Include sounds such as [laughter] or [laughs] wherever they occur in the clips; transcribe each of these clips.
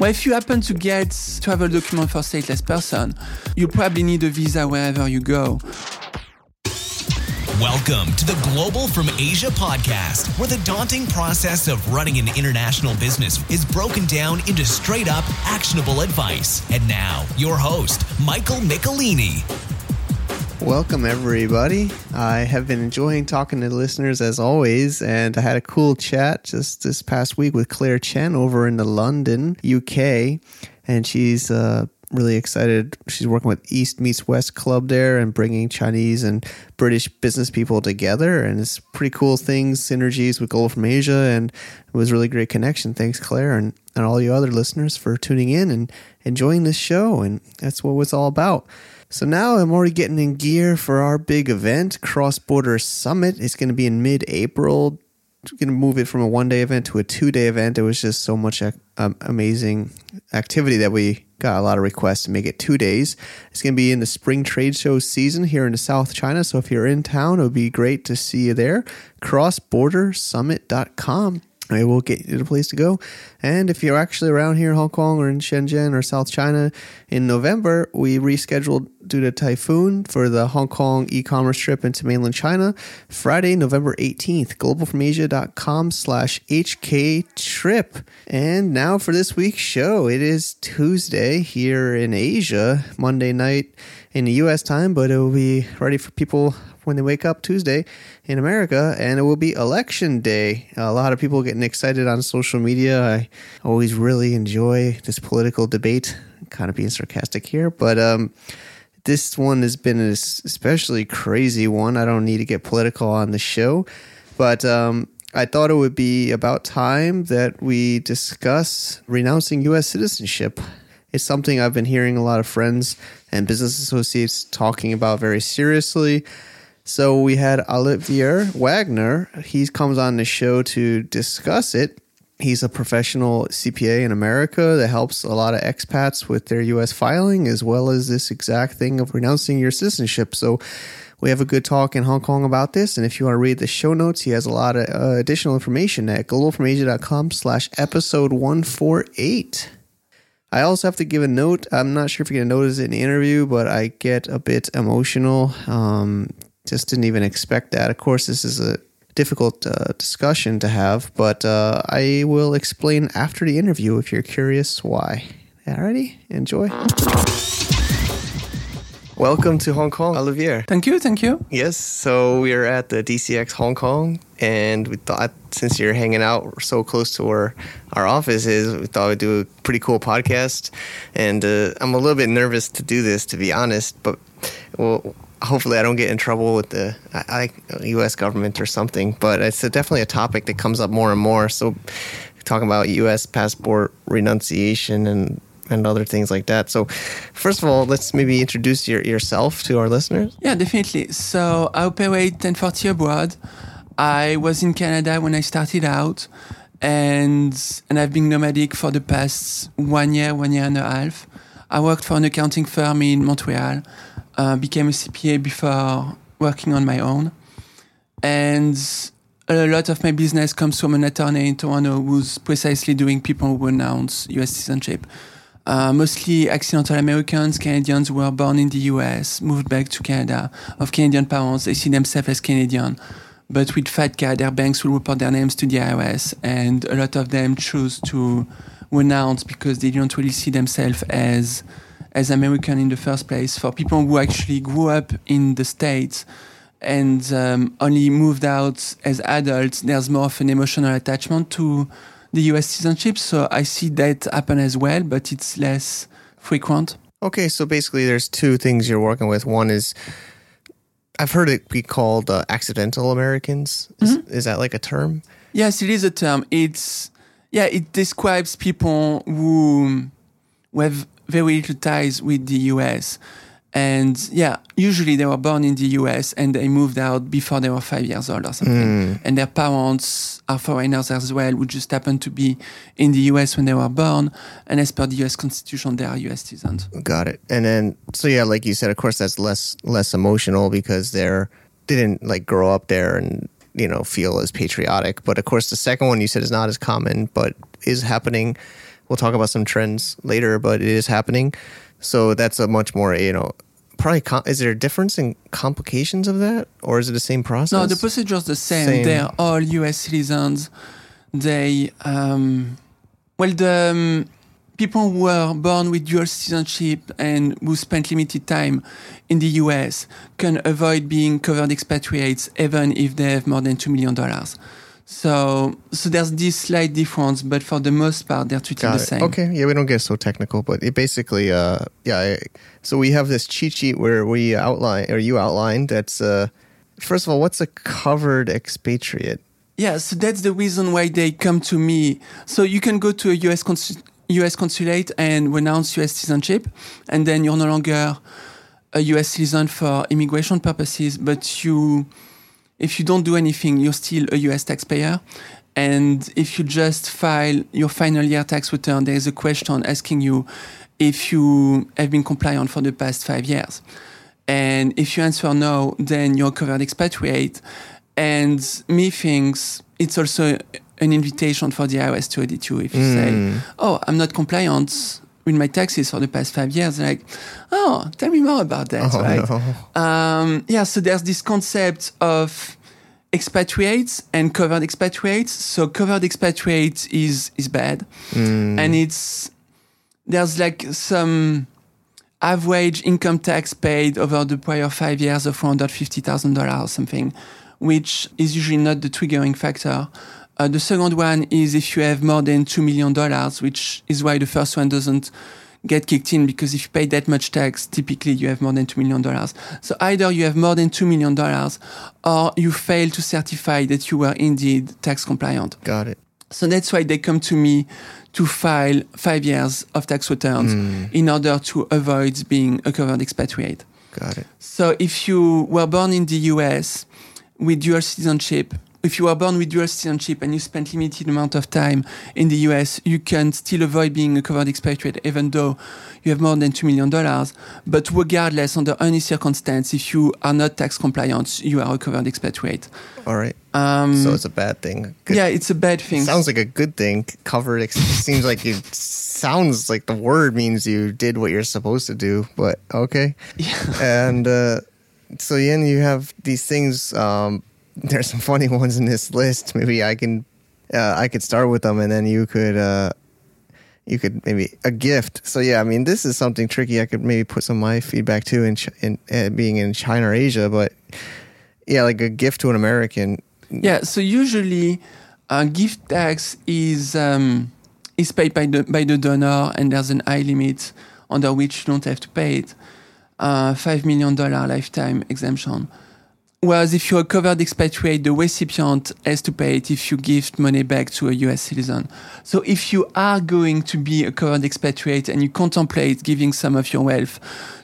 Well, if you happen to get travel document for stateless person, you probably need a visa wherever you go. Welcome to the Global from Asia podcast, where the daunting process of running an international business is broken down into straight up actionable advice. And now, your host, Michael Michelini. Welcome, everybody. I have been enjoying talking to listeners as always, and I had a cool chat just this past week with Claire Chen over in the London, UK, and she's uh, really excited. She's working with East Meets West Club there and bringing Chinese and British business people together. And it's pretty cool things, synergies with Global from Asia. And it was really great connection. Thanks, Claire, and, and all you other listeners for tuning in and enjoying this show. And that's what it's all about. So now I'm already getting in gear for our big event, Cross Border Summit. It's going to be in mid April We're going to move it from a one day event to a two day event. It was just so much um, amazing activity that we got a lot of requests to make it two days. It's going to be in the spring trade show season here in South China. So if you're in town, it would be great to see you there. Crossbordersummit.com I will get you a place to go. And if you're actually around here in Hong Kong or in Shenzhen or South China in November, we rescheduled due to typhoon for the Hong Kong e-commerce trip into mainland China, Friday, November 18th, globalfromasia.com slash HK trip. And now for this week's show, it is Tuesday here in Asia, Monday night in the US time, but it will be ready for people when they wake up Tuesday in America, and it will be election day. A lot of people getting excited on social media. I always really enjoy this political debate. Kind of being sarcastic here, but um, this one has been an especially crazy one. I don't need to get political on the show, but um, I thought it would be about time that we discuss renouncing U.S. citizenship. It's something I've been hearing a lot of friends and business associates talking about very seriously. So we had Olivier Wagner. He comes on the show to discuss it. He's a professional CPA in America that helps a lot of expats with their US filing, as well as this exact thing of renouncing your citizenship. So we have a good talk in Hong Kong about this. And if you want to read the show notes, he has a lot of uh, additional information at globalfromasia.com slash episode 148. I also have to give a note. I'm not sure if you're going to notice it in the interview, but I get a bit emotional. Um, just didn't even expect that. Of course, this is a difficult uh, discussion to have, but uh, I will explain after the interview if you're curious why. Alrighty, enjoy. Welcome to Hong Kong, Olivier. Thank you, thank you. Yes, so we're at the DCX Hong Kong, and we thought since you're hanging out so close to where our office is, we thought we'd do a pretty cool podcast. And uh, I'm a little bit nervous to do this, to be honest, but well, hopefully I don't get in trouble with the I, U.S. government or something. But it's a, definitely a topic that comes up more and more. So talking about U.S. passport renunciation and and other things like that. So, first of all, let's maybe introduce your, yourself to our listeners. Yeah, definitely. So, I operate 1040 abroad. I was in Canada when I started out, and and I've been nomadic for the past one year, one year and a half. I worked for an accounting firm in Montreal, uh, became a CPA before working on my own, and a lot of my business comes from an attorney in Toronto who's precisely doing people who renounce U.S. citizenship. Uh, mostly accidental Americans, Canadians who were born in the US, moved back to Canada, of Canadian parents, they see themselves as Canadian. But with FATCA, their banks will report their names to the IRS, and a lot of them choose to renounce because they don't really see themselves as as American in the first place. For people who actually grew up in the States and um, only moved out as adults, there's more of an emotional attachment to the US citizenship. So I see that happen as well, but it's less frequent. Okay, so basically, there's two things you're working with. One is I've heard it be called uh, accidental Americans. Is, mm-hmm. is, that like a term? Yes, it is a term. It's yeah, it describes people who, who have very little ties with the US and yeah, usually they were born in the US and they moved out before they were five years old or something. Mm. And their parents are foreigners as well, who just happened to be in the US when they were born. And as per the US Constitution, they are US citizens. Got it. And then, so yeah, like you said, of course, that's less less emotional because they're they didn't like grow up there and you know feel as patriotic. But of course, the second one you said is not as common, but is happening we'll talk about some trends later, but it is happening. So that's a much more you know probably. Com- is there a difference in complications of that, or is it the same process? No, the procedure is the same. Same. They're all U.S. citizens. They, um, well, the um, people who were born with dual citizenship and who spent limited time in the U.S. can avoid being covered expatriates even if they have more than two million dollars. So, so there's this slight difference, but for the most part, they're treated Got the it. same. Okay, yeah, we don't get so technical, but it basically, uh, yeah. I, so we have this cheat sheet where we outline, or you outlined. That's uh, first of all, what's a covered expatriate? Yeah, so that's the reason why they come to me. So you can go to a US, consul- US consulate and renounce US citizenship, and then you're no longer a US citizen for immigration purposes, but you, if you don't do anything, you're still a US taxpayer. And if you just file your final year tax return, there is a question asking you if you have been compliant for the past five years. And if you answer no, then you're covered expatriate. And me thinks it's also an invitation for the IRS to audit you. If you say, oh, I'm not compliant with my taxes for the past five years, they're like, oh, tell me more about that, Oh, right? no. Um, yeah, so there's this concept of expatriates and covered expatriates. So covered expatriates is is bad, and it's there's like some average income tax paid over the prior five years of four hundred fifty thousand dollars or something, which is usually not the triggering factor. Uh, the second one is if you have more than two million dollars, which is why the first one doesn't get kicked in because if you pay that much tax, typically you have more than two million dollars. So either you have more than two million dollars, or you fail to certify that you were indeed tax compliant. Got it. So that's why they come to me to file five years of tax returns in order to avoid being a covered expatriate. Got it. So if you were born in the US with dual citizenship, if you are born with dual citizenship and you spend limited amount of time in the US, you can still avoid being a covered expatriate even though you have more than $2 million. But regardless, under any circumstance, if you are not tax compliant, you are a covered expatriate. All right. Um, So it's a bad thing. Good. yeah, it's a bad thing. Sounds like a good thing. Covered. Ex- seems like it sounds like the word means you did what you're supposed to do. But okay. [laughs] Yeah. And uh, so then you have these things. Um, [laughs] there's some funny ones in this list. Maybe I can, uh, I could start with them, and then you could, uh, you could maybe a gift. So yeah, I mean, this is something tricky. I could maybe put some of my feedback too in, in uh, being in China or Asia, but yeah, like a gift to an American. Yeah, so usually uh, gift tax is um, is paid by the by the donor, and there's an high limit under which you don't have to pay it. Uh, Five million dollar lifetime exemption. Whereas if you're a covered expatriate, the recipient has to pay it if you gift money back to a US citizen. So if you are going to be a covered expatriate and you contemplate giving some of your wealth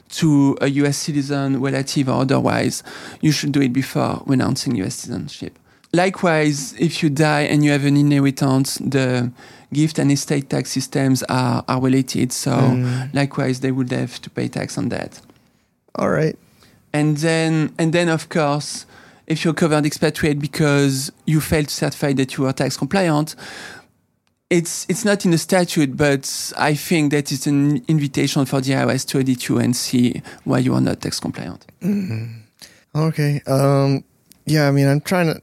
to a US citizen, relative or otherwise, you should do it before renouncing US citizenship. Likewise, if you die and you have an inheritance, the gift and estate tax systems are, are related. So mm. likewise, they would have to pay tax on that. All right. And then, and then, of course, if you're covered expatriate because you failed to certify that you are tax compliant, it's it's not in the statute, but I think that it's an invitation for the IRS to audit you and see why you are not tax compliant. Okay. Um yeah, I mean I'm trying to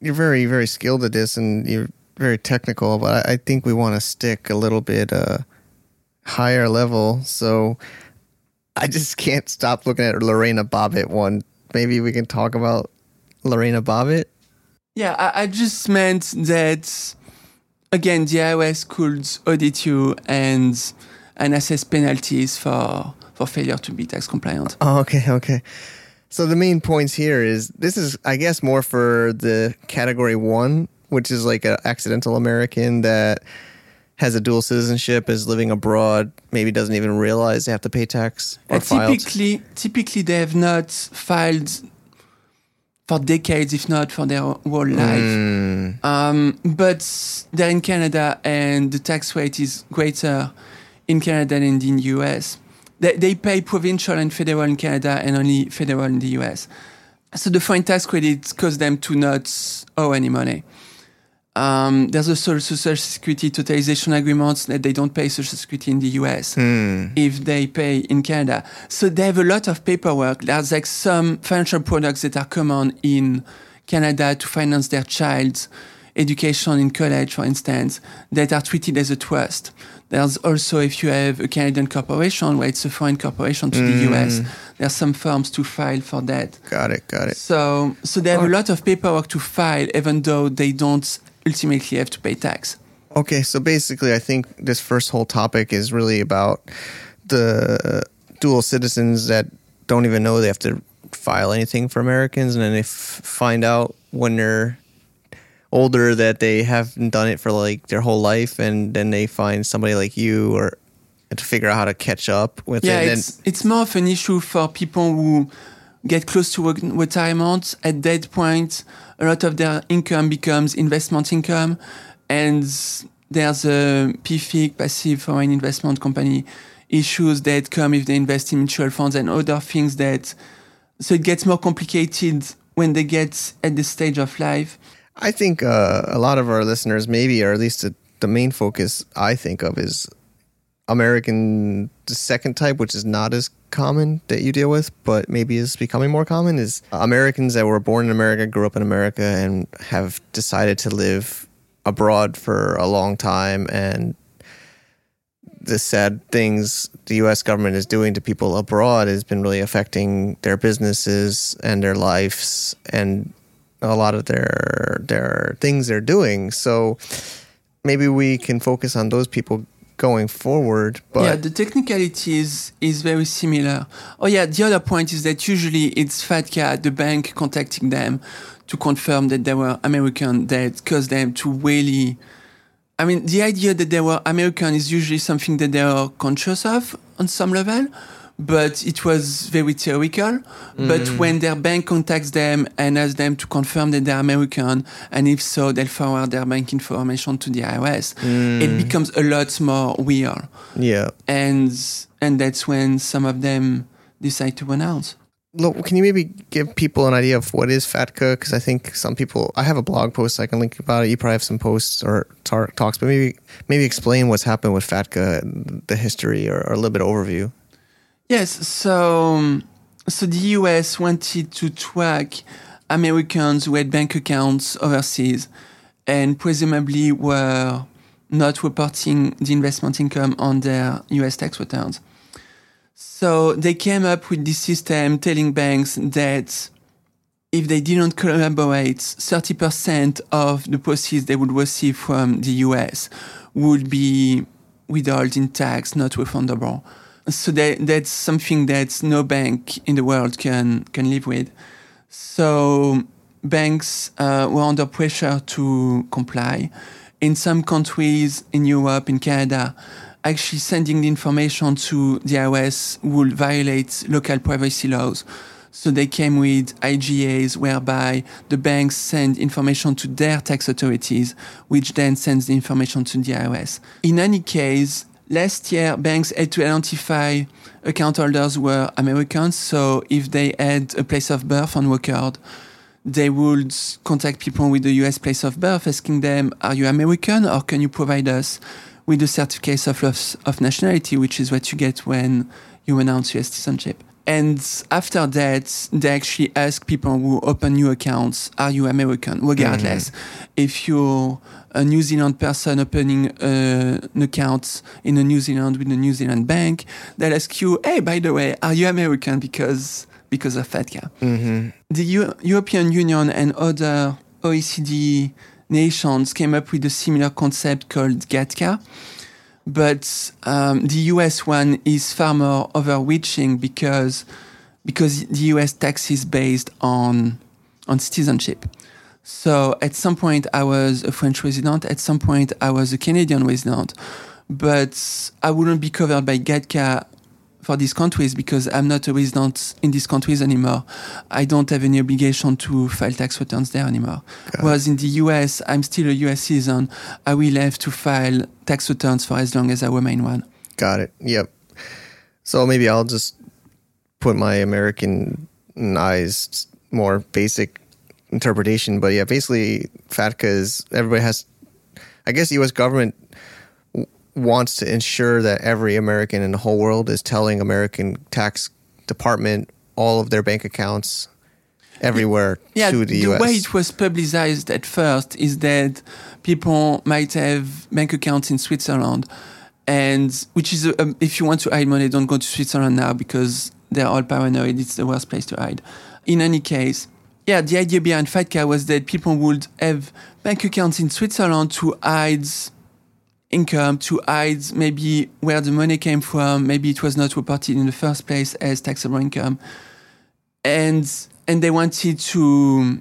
you're very, very skilled at this and you're very technical, but I, I think we want to stick a little bit uh higher level. So I just can't stop looking at Lorena Bobbitt one. Maybe we can talk about Lorena Bobbitt. Yeah, I, I just meant that again, the IRS could audit you and and assess penalties for for failure to be tax compliant. Oh, okay, okay. So the main points here is this is I guess more for the category one, which is like an accidental American that has a dual citizenship, is living abroad, maybe doesn't even realize they have to pay tax or Uh, filed. typically, typically they have not filed for decades, if not for their whole life. Mm, Um, but they're in Canada, and the tax rate is greater in Canada than in the US. They, they pay provincial and federal in Canada, and only federal in the US. So the foreign tax credit cause them to not owe any money. Um, there's also social security totalization agreements that they don't pay social security in the US if they pay in Canada. So they have a lot of paperwork. There's like some financial products that are common in Canada to finance their child's education in college, for instance, that are treated as a trust. There's also, if you have a Canadian corporation where it's a foreign corporation to the US, there's some forms to file for that. Got it. Got it. So, so they have a lot of paperwork to file, even though they don't ultimately have to pay tax. Okay, so basically, I think this first whole topic is really about the dual citizens that don't even know they have to file anything for Americans, and then they f- find out when they're older that they haven't done it for like their whole life, and then they find somebody like you or to figure out how to catch up with Yeah, it. It's, it's more of an issue for people who get close to retirement. At that point, a lot of their income becomes investment income, and there's a PFIC, passive foreign investment company, issues that come if they invest in mutual funds and other things that. So it gets more complicated when they get at this stage of life. I think uh, a lot of our listeners, maybe, or at least the, the main focus I think of is American the second type, which is not as common that you deal with, but maybe is becoming more common, is Americans that were born in America, grew up in America, and have decided to live abroad for a long time. And the sad things the U.S. government is doing to people abroad has been really affecting their businesses and their lives and a lot of their their things they're doing. So maybe we can focus on those people going forward. But yeah, the technicality is, is very similar. Oh yeah, the other point is that usually it's FATCA, the bank, contacting them to confirm that they were American that caused them to really. I mean, the idea that they were American is usually something that they are conscious of on some level, but it was very theoretical. But mm. when their bank contacts them and asks them to confirm that they're American, and if so, they'll forward their bank information to the IRS, mm. it becomes a lot more weird yeah. and and that's when some of them decide to announce. Look, can you maybe give people an idea of what is FATCA? Because I think some people, I have a blog post I can link about it. You probably have some posts or tar- talks, but maybe maybe explain what's happened with FATCA, the history, or, or a little bit of overview. Yes, so um, so the US wanted to track Americans who had bank accounts overseas and presumably were not reporting the investment income on their US tax returns. So they came up with this system telling banks that if they didn't collaborate, 30% of the proceeds they would receive from the US would be withheld in tax, not refundable. So that, that's something that no bank in the world can, can live with. So banks uh, were under pressure to comply. In some countries in Europe, in Canada, actually sending the information to the IRS would violate local privacy laws. So they came with IGAs whereby the banks send information to their tax authorities, which then sends the information to the IRS. In any case, last year banks had to identify account holders were Americans. So if they had a place of birth on record, they would contact people with the US place of birth, asking them, Are you American or can you provide us with a certificate of, of, of nationality, which is what you get when you announce US citizenship. And after that, they actually ask people who open new accounts, Are you American? Regardless. If you're a New Zealand person opening uh, an account in a New Zealand with a New Zealand bank, they'll ask you, Hey, by the way, are you American? Because because of FATCA. The Eu- European Union and other OECD nations came up with a similar concept called GATCA. But um, the US one is far more overreaching because because the US tax is based on on citizenship. So at some point I was a French resident, at some point I was a Canadian resident, but I wouldn't be covered by GATCA for these countries because I'm not a resident in these countries anymore. I don't have any obligation to file tax returns there anymore. Whereas in the US, I'm still a US citizen. I will have to file tax returns for as long as I remain one. Got it. Yep. So maybe I'll just put my American eyes more basic interpretation, but yeah, basically FATCA is everybody has. I guess the U.S. government wants to ensure that every American in the whole world is telling American tax department all of their bank accounts everywhere yeah, to the, the US. way it was publicized at first is that people might have bank accounts in Switzerland, and which is um, if you want to hide money, don't go to Switzerland now because they're all paranoid. It's the worst place to hide. In any case, yeah, the idea behind FATCA was that people would have bank accounts in Switzerland to hide income, to hide maybe where the money came from. Maybe it was not reported in the first place as taxable income, and and they wanted to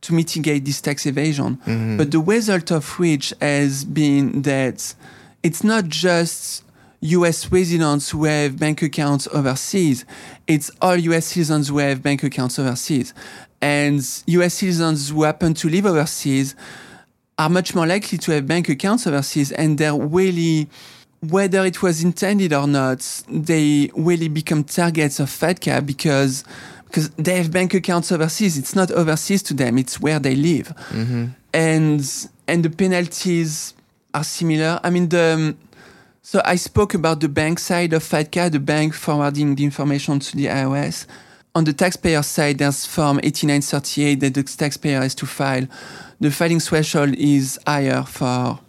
to mitigate this tax evasion. Mm-hmm. But the result of which has been that it's not just US residents who have bank accounts overseas, it's all US citizens who have bank accounts overseas. And US citizens who happen to live overseas are much more likely to have bank accounts overseas and they're really whether it was intended or not, they really become targets of FATCA because because they have bank accounts overseas. It's not overseas to them; it's where they live, mm-hmm. and and the penalties are similar. I mean, the so I spoke about the bank side of FATCA, the bank forwarding the information to the IRS. On the taxpayer side, there's Form 8938 that the taxpayer has to file. The filing threshold is higher for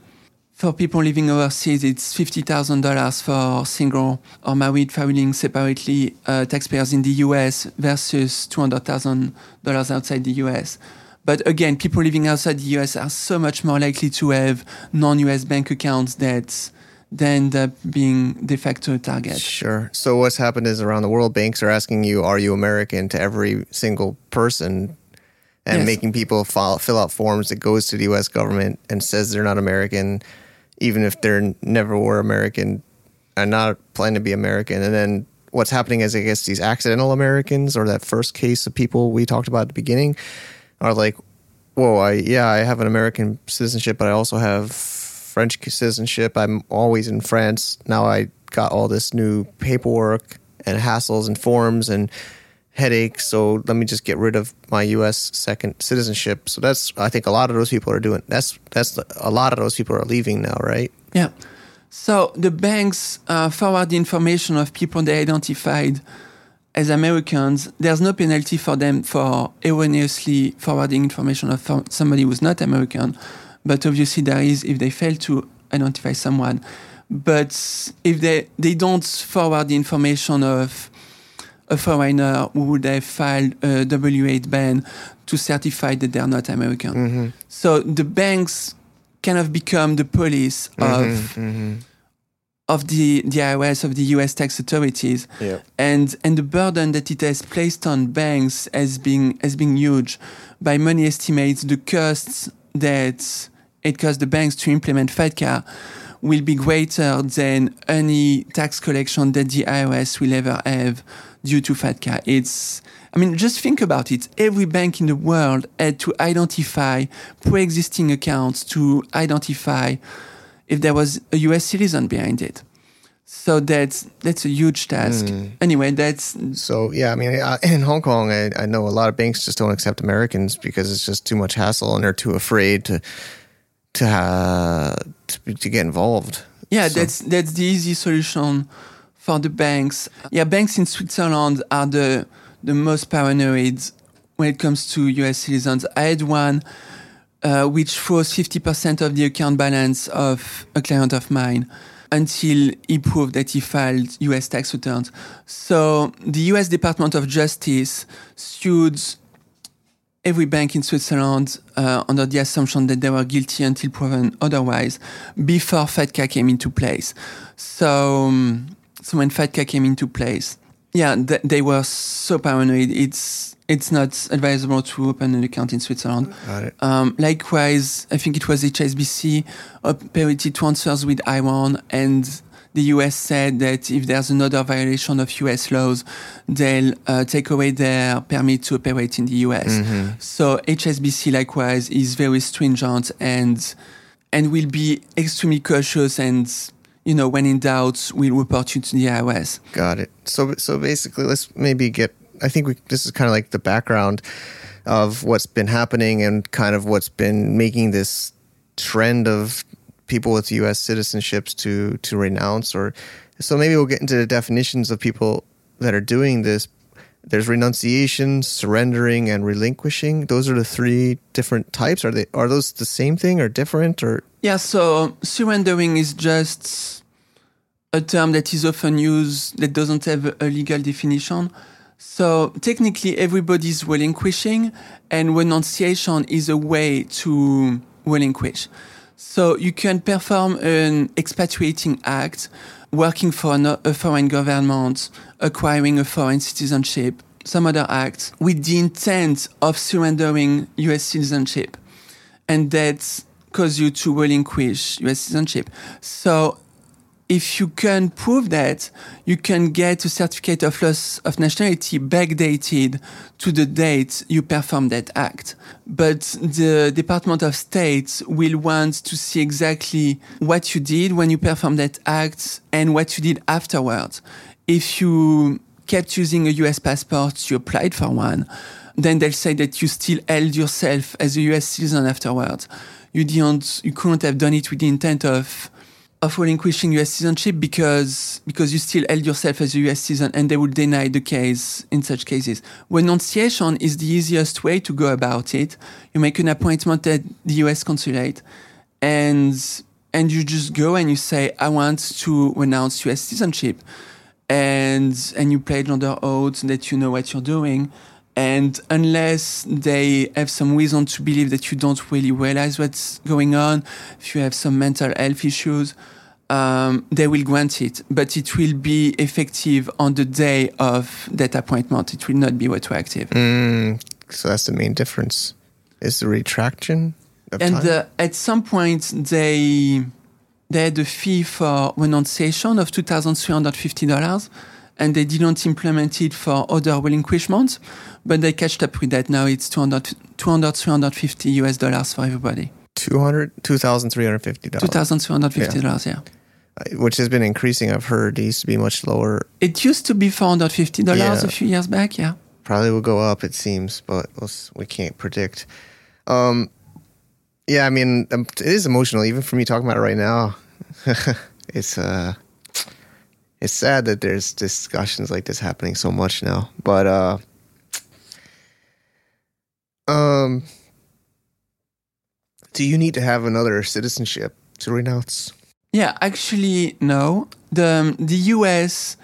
for people living overseas, it's fifty thousand dollars for single or married filing separately uh, taxpayers in the U.S. versus two hundred thousand dollars outside the U.S. But again, people living outside the U.S. are so much more likely to have non-U.S. bank accounts that they end up being de facto a target. Sure. So what's happened is around the world, banks are asking you, "Are you American?" to every single person, and Yes. making people file, fill out forms that goes to the U.S. government and says they're not American, even if they're never were American and not planning to be American. And then what's happening is, I guess, these accidental Americans or that first case of people we talked about at the beginning are like, "Whoa, I yeah, I have an American citizenship, but I also have French citizenship. I'm always in France. Now I got all this new paperwork and hassles and forms and headaches. So let me just get rid of my U.S. second citizenship. So that's I think a lot of those people are doing. That's that's a lot of those people are leaving now, right? Yeah. So the banks uh, forward the information of people they identified as Americans. There's no penalty for them for erroneously forwarding information of somebody who's not American, but obviously there is if they fail to identify someone. But if they they don't forward the information of a foreigner who would have filed a W-8BEN to certify that they're not American. Mm-hmm. So the banks kind of become the police mm-hmm, of mm-hmm. of the the IRS of the U.S. tax authorities, Yeah. and and the burden that it has placed on banks has been has been huge. By many estimates, the costs that it costs the banks to implement FATCA will be greater than any tax collection that the IRS will ever have due to FATCA. It's I mean, just think about it. Every bank in the world had to identify pre-existing accounts to identify if there was a US citizen behind it. So that's that's a huge task. Hmm. Anyway, that's So yeah, I mean, I, in Hong Kong, I, I know a lot of banks just don't accept Americans because it's just too much hassle and they're too afraid to to uh, to, to get involved. yeah, So- that's that's the easy solution for the banks. Yeah, banks in Switzerland are the the most paranoid when it comes to US citizens. I had one uh, which froze 50% of the account balance of a client of mine until he proved that he filed US tax returns. So the US Department of Justice sued every bank in Switzerland uh, under the assumption that they were guilty until proven otherwise before FATCA came into place. So, um, so when FATCA came into place, yeah, th- they were so paranoid. It's it's not advisable to open an account in Switzerland. Um, likewise, I think it was HSBC operated transfers with Iran, and the US said that if there's another violation of US laws, they'll uh, take away their permit to operate in the US. So HSBC likewise is very stringent and and will be extremely cautious and you know when in doubt will report you to the IRS. Got it. So so basically, let's maybe get. I think we, this is kind of like the background. of what's been happening and kind of what's been making this trend of people with U.S. citizenships to to renounce or so maybe we'll get into the definitions of people that are doing this. There's renunciation, surrendering, and relinquishing. Those are the three different types. Are they are those the same thing or different or? Yeah. So surrendering is just a term that is often used that doesn't have a legal definition. So technically, everybody's relinquishing, and renunciation is a way to relinquish. So you can perform an expatriating act, working for a foreign government, acquiring a foreign citizenship, some other acts, with the intent of surrendering US citizenship. And that cause you to relinquish US citizenship. So if you can prove that, you can get a certificate of loss of nationality backdated to the date you performed that act. But the Department of State will want to see exactly what you did when you performed that act and what you did afterwards. If you kept using a US passport, you applied for one, then they'll say that you still held yourself as a US citizen afterwards. You didn't, you couldn't have done it with the intent of of relinquishing US citizenship because because you still held yourself as a US citizen and they would deny the case in such cases. Renunciation is the easiest way to go about it. You make an appointment at the US consulate and and you just go and you say, I want to renounce US citizenship. And and you pledge under oath that you know what you're doing. And unless they have some reason to believe that you don't really realize what's going on, if you have some mental health issues, um, they will grant it. But it will be effective on the day of that appointment. It will not be retroactive. Mm, so that's the main difference. Is the retraction? and uh, at some point, they they had a fee for renunciation of two thousand three hundred fifty dollars and they didn't implement it for other relinquishments, but they catched up with that. Now it's 200, 200 350 US dollars for everybody. 200, $2,350. $2,350, yeah. yeah. Which has been increasing. I've heard it used to be much lower. It used to be $450 yeah. a few years back, yeah. Probably will go up, it seems, but we can't predict. Um, yeah, I mean, um, it is emotional, even for me talking about it right now. [laughs] it's uh, it's sad that there's discussions like this happening so much now. But uh um do you need to have another citizenship to renounce? Yeah, actually no. The the US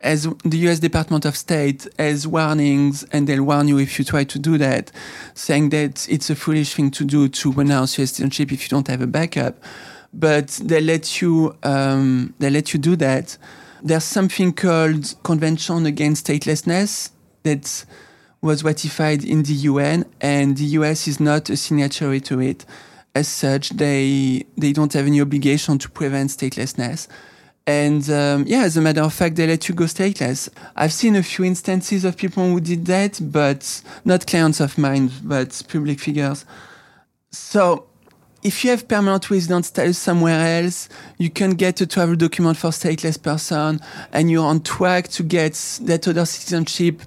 as the US Department of State has warnings, and they'll warn you if you try to do that, saying that it's a foolish thing to do to renounce your citizenship if you don't have a backup. But they let you um, they let you do that there's something called Convention Against Statelessness that was ratified in the UN, and the US is not a signatory to it. As such, they they don't have any obligation to prevent statelessness. And um, yeah, as a matter of fact, they let you go stateless. I've seen a few instances of people who did that, but not clients of mine, but public figures. So if you have permanent residence status somewhere else, you can get a travel document for stateless person, and you're on track to get that other citizenship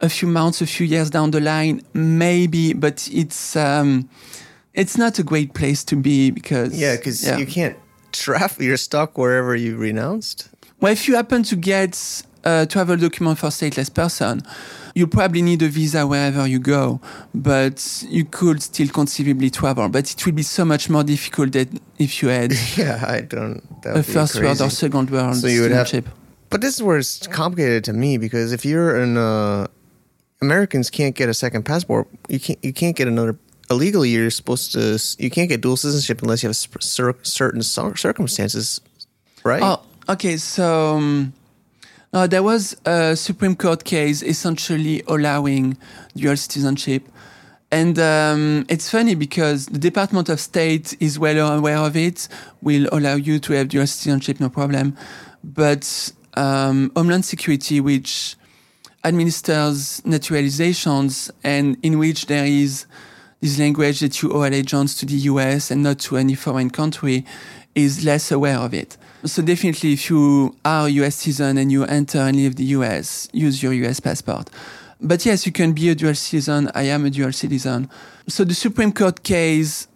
a few months, a few years down the line, maybe. But it's um, it's not a great place to be because yeah, because yeah. you can't travel. You're stuck wherever you renounced. Well, if you happen to get a travel document for stateless person you probably need a visa wherever you go, but you could still conceivably travel. But it will be so much more difficult than if you had [laughs] yeah, I don't a first world or second world so you would have, But this is where it's complicated to me because if you're an uh, Americans can't get a second passport, you can't you can't get another illegally. You're supposed to you can't get dual citizenship unless you have certain circumstances, right? Oh, okay. So. Um, uh, there was a Supreme Court case essentially allowing dual citizenship. And um, it's funny because the Department of State is well aware of it, will allow you to have dual citizenship, no problem. But um, Homeland Security, which administers naturalizations and in which there is this language that you owe allegiance to the US and not to any foreign country, is less aware of it. So definitely, if you are a US citizen and you enter and leave the US, use your US passport. but yes, you can be a dual citizen. I am a dual citizen. So the Supreme Court case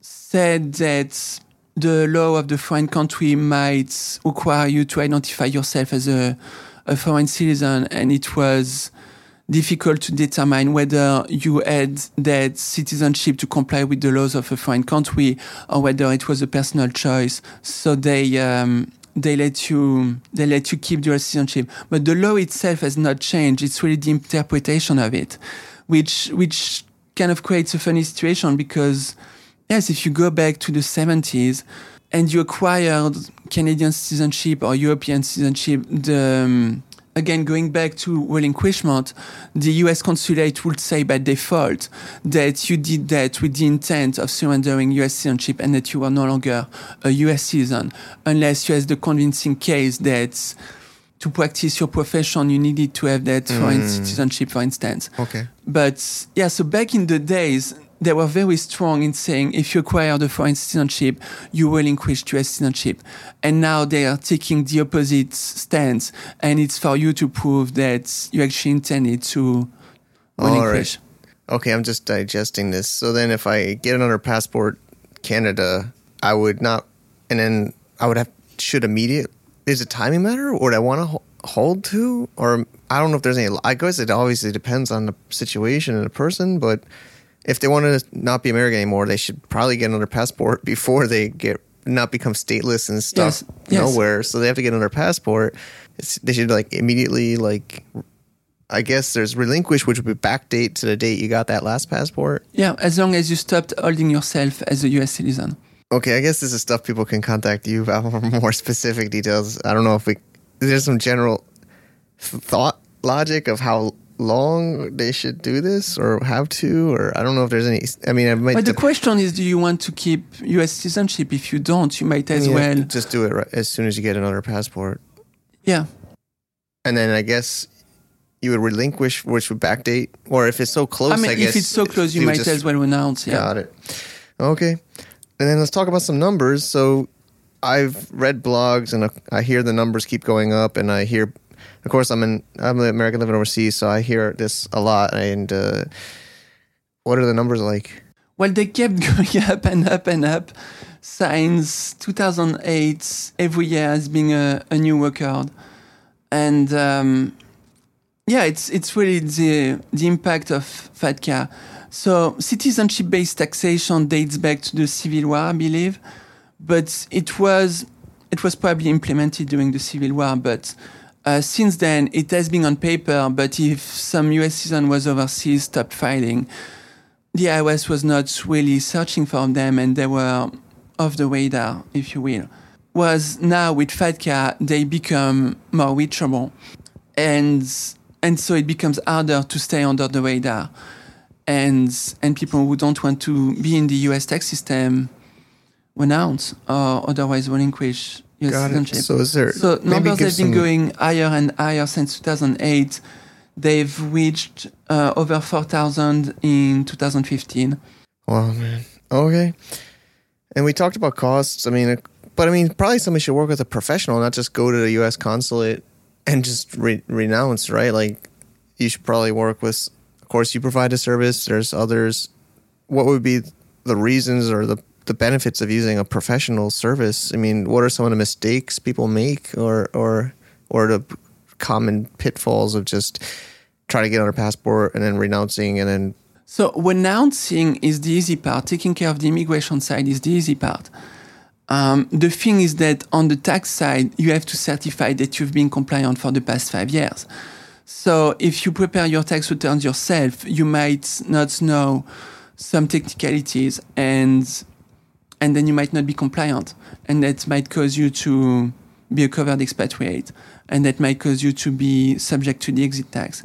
said that the law of the foreign country might require you to identify yourself as a, a foreign citizen, and it was difficult to determine whether you had that citizenship to comply with the laws of a foreign country or whether it was a personal choice. So they um, they let you they let you keep your citizenship, but the law itself has not changed. It's really the interpretation of it, which which kind of creates a funny situation because yes, if you go back to the 70s and you acquired Canadian citizenship or European citizenship, the um, again, going back to relinquishment, the US consulate would say by default that you did that with the intent of surrendering US citizenship and that you are no longer a US citizen, unless you have the convincing case that to practice your profession, you needed to have that foreign mm. citizenship, for instance. Okay. But yeah, so back in the days, they were very strong in saying if you acquire the foreign citizenship, you relinquish US citizenship. And now they are taking the opposite stance, and it's for you to prove that you actually intended to All right. Okay, I'm just digesting this. So then, if I get another passport, Canada, I would not, and then I would have should immediate. Is it timing matter, or would I want to ho- hold to, or I don't know if there's any. I guess it obviously depends on the situation and the person, but if they want to not be American anymore, they should probably get another passport [laughs] before they get not become stateless and stuck Yes, yes. nowhere. So they have to get another passport. It's, they should like immediately like. I guess there's relinquish, which would be backdate to the date you got that last passport. Yeah, as long as you stopped holding yourself as a US citizen. Okay, I guess this is stuff people can contact you about for [laughs] more specific details. I don't know if we there's some general thought logic of how long they should do this or have to, or I don't know if there's any. I mean, it might But the dep- question is, do you want to keep US citizenship? If you don't, you might as yeah, well. just do it right, as soon as you get another passport, Yeah. and then I guess you would relinquish, which would backdate, or if it's so close. I mean, guess if it's so close, you might just- as well renounce. Yeah. Got it. Okay. And then let's talk about some numbers. So I've read blogs and I hear the numbers keep going up and I hear of course I'm an I'm an American living overseas so I hear this a lot and uh, what are the numbers like? Well, they kept [laughs] going up and up and up since 2008. Every year has been a, a new record, and um, yeah, it's it's really the the impact of FATCA. So citizenship-based taxation dates back to the Civil War, I believe, but it was it was probably implemented during the Civil War, but. Uh, since then, it has been on paper, but if some US citizen was overseas, stopped filing, the IRS was not really searching for them and they were off the radar, if you will. Was now with FATCA, they become more reachable. And, and so it becomes harder to stay under the radar. And, and people who don't want to be in the US tax system renounce or otherwise relinquish US Got it. citizenship. So there So numbers have been going higher and higher since 2008. They've reached uh, over 4,000 in 2015. Wow, man. Okay. And we talked about costs. I mean, uh, but I mean, probably somebody should work with a professional, not just go to the U.S. consulate and just re- renounce, right? Like, you should probably work with. Of course, you provide a service. There's others. What would be the reasons or the the benefits of using a professional service? I mean, what are some of the mistakes people make, or or or the common pitfalls of just trying to get on a passport and then renouncing and then So renouncing is the easy part. Taking care of the immigration side is the easy part. Um, the thing is that on the tax side, you have to certify that you've been compliant for the past five years. So if you prepare your tax returns yourself, you might not know some technicalities and and then you might not be compliant. And that might cause you to be a covered expatriate. And that might cause you to be subject to the exit tax.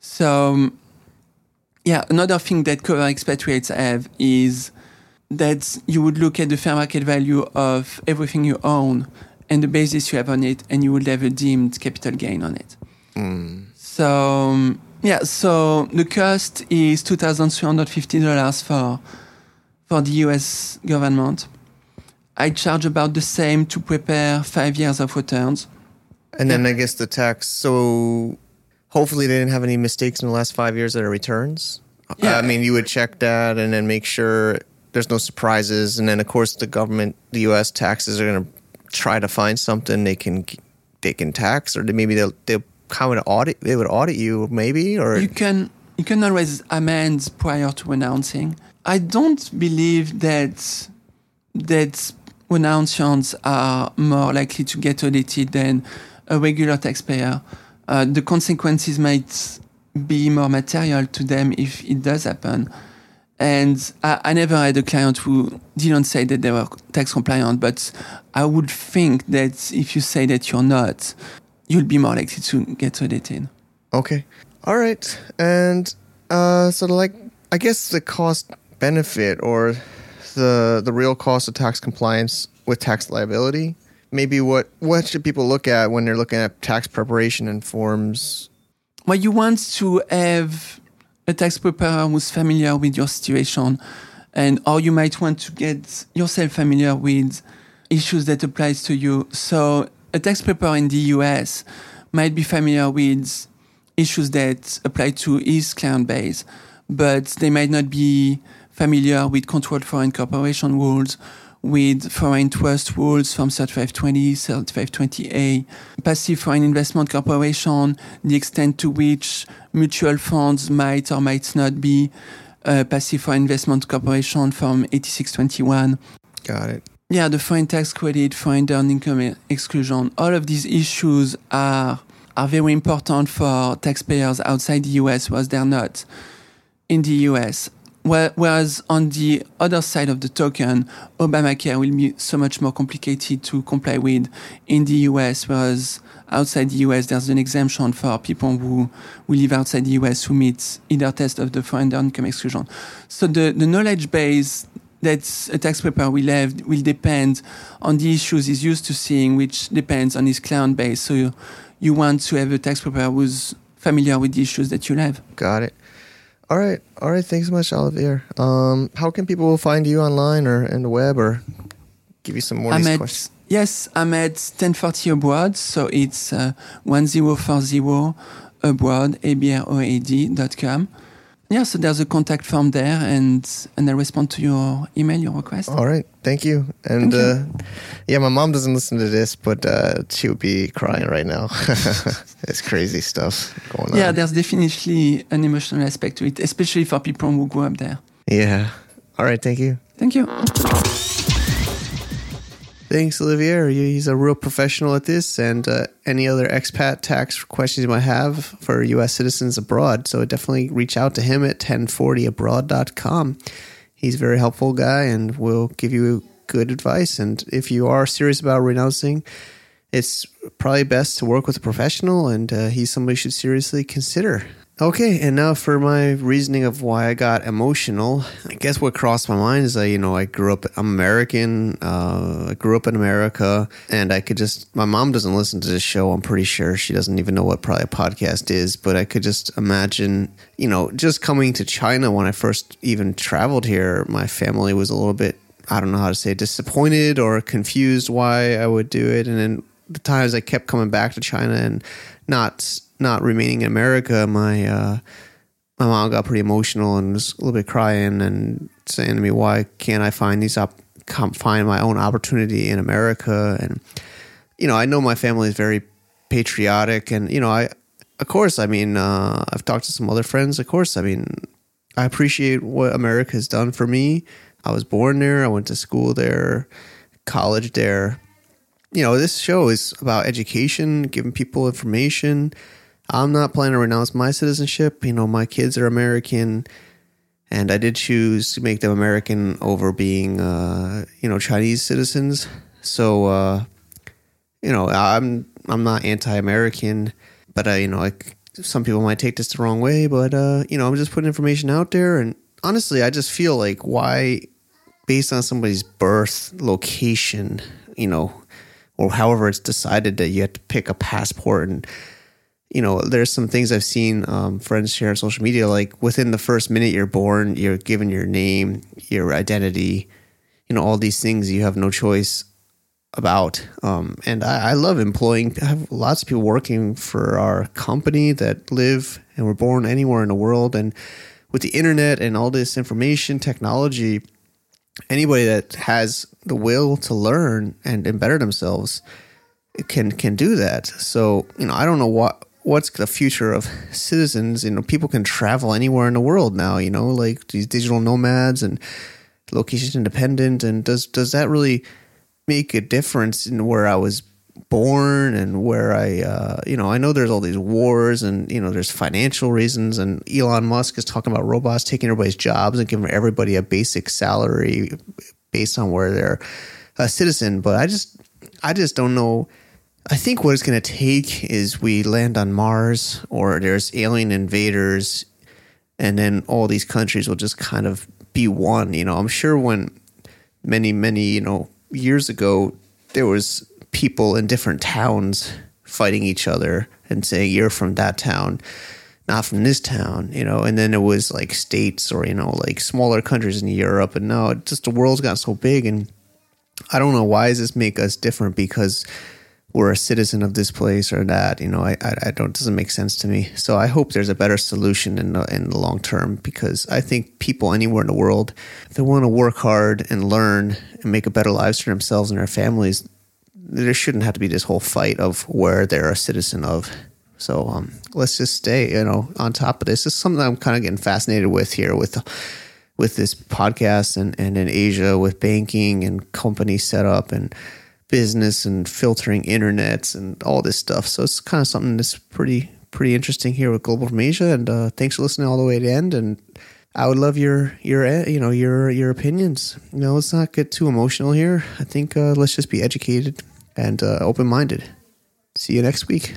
So um, yeah, another thing that covered expatriates have is that you would look at the fair market value of everything you own and the basis you have on it, and you would have a deemed capital gain on it. So um, yeah, so the cost is two thousand three hundred fifty dollars for for the U.S. government. I charge about the same to prepare five years of returns. And then I guess the tax. So hopefully they didn't have any mistakes in the last five years of their returns. Yeah. I mean, you would check that and then make sure there's no surprises. And then, of course, the government, the U.S. taxes are going to try to find something they can they can tax, or maybe they'll they'll kind of audit. They would audit you, maybe, or You can you can always amend prior to announcing. I don't believe that that announcements are more likely to get audited than a regular taxpayer. Uh, the consequences might be more material to them if it does happen. And I, I never had a client who didn't say that they were tax compliant, but I would think that if you say that you're not, you'll be more likely to get audited. Okay. All right. And uh, so, like, I guess the cost benefit or the the real cost of tax compliance with tax liability. Maybe what what should people look at when they're looking at tax preparation and forms? Well, you want to have a tax preparer who's familiar with your situation, and or you might want to get yourself familiar with issues that applies to you. So a tax preparer in the US might be familiar with issues that apply to his client base, but they might not be familiar with controlled foreign corporation rules, with foreign trust rules from 3520, 3520A, passive foreign investment corporation, the extent to which mutual funds might or might not be a passive foreign investment corporation from 8621. Got it. Yeah, the foreign tax credit, foreign earned income exclusion, all of these issues are are very important for taxpayers outside the US, whereas they're not in the US. Whereas on the other side of the token, Obamacare will be so much more complicated to comply with in the US, whereas outside the US, there's an exemption for people who, who live outside the US who meet either test of the foreign income exclusion. So the, the knowledge base that a tax preparer will have will depend on the issues he's used to seeing, which depends on his client base. So you, you want to have a tax preparer who's familiar with the issues that you'll have. Got it. All right. All right. Thanks so much, Olivier. Um, how can people find you online or in the web or give you some more I'm these at, questions? yes, I'm at 1040 abroad. So it's uh, 1040 abroad, A-B-R-O-A-D dot com. Yeah, so there's a contact form there and, and I respond to your email, your request. All right. Thank you. And. Uh, yeah, my mom doesn't listen to this, but uh, she would be crying right now. [laughs] it's crazy stuff going on. Yeah, there's definitely an emotional aspect to it, especially for people who grew up there. Yeah. All right. Thank you. Thank you. Thanks, Olivier. He's a real professional at this and uh, any other expat tax questions you might have for U.S. citizens abroad. So definitely reach out to him at 1040abroad.com. He's a very helpful guy and will give you good advice. And if you are serious about renouncing, it's probably best to work with a professional, and uh, he's somebody you should seriously consider. Okay, and now for my reasoning of why I got emotional. I guess what crossed my mind is that, you know, I grew up, American, uh, I grew up in America, and I could just, my mom doesn't listen to this show, I'm pretty sure. She doesn't even know what probably a podcast is, but I could just imagine, you know, just coming to China when I first even traveled here, my family was a little bit, I don't know how to say, disappointed or confused why I would do it. And then the times I kept coming back to China and not not remaining in America, my uh, my mom got pretty emotional and was a little bit crying and saying to me, "Why can't I find these? Can't find my own opportunity in America?" And you know, I know my family is very patriotic, and you know, I of course, I mean, uh, I've talked to some other friends. Of course, I mean, I appreciate what America has done for me. I was born there. I went to school there, college there. You know, this show is about education, giving people information. I'm not planning to renounce my citizenship. You know, my kids are American, and I did choose to make them American over being, uh, you know, Chinese citizens. So, uh, you know, I'm I'm not anti-American, but I, you know, like some people might take this the wrong way. But uh, you know, I'm just putting information out there, and honestly, I just feel like why, based on somebody's birth location, you know, or however it's decided that you have to pick a passport and you know there's some things i've seen um, friends share on social media like within the first minute you're born you're given your name your identity you know all these things you have no choice about. Um, and I, I love employing. I have lots of people working for our company that live and were born anywhere in the world. And with the internet and all this information technology, anybody that has the will to learn and, better themselves can can do that. So you know, I don't know what what's the future of citizens. You know, people can travel anywhere in the world now. You know, like these digital nomads and location independent. And does does that really make a difference in where I was born and where I, uh, you know, I know there's all these wars and, you know, there's financial reasons. And Elon Musk is talking about robots taking everybody's jobs and giving everybody a basic salary based on where they're a citizen. But I just, I just don't know. I think what it's going to take is we land on Mars or there's alien invaders and then all these countries will just kind of be one. You know, I'm sure when many, many, you know, years ago, there was people in different towns fighting each other and saying you're from that town not from this town you know and then it was like states or you know like smaller countries in europe and now it just the world's got so big and i don't know why does this make us different because we're a citizen of this place or that you know i i, I don't doesn't make sense to me so i hope there's a better solution in the in the long term because i think people anywhere in the world they want to work hard and learn and make a better lives for themselves and their families there shouldn't have to be this whole fight of where they're a citizen of. So um, let's just stay, you know, on top of this. This is something I'm kind of getting fascinated with here with with this podcast and, and in Asia with banking and company setup and business and filtering internets and all this stuff. So it's kind of something that's pretty pretty interesting here with Global from Asia. And uh, thanks for listening all the way to the end. And I would love your your uh, you know your your opinions. You know, let's not get too emotional here. I think uh, let's just be educated and uh, open minded. See you next week.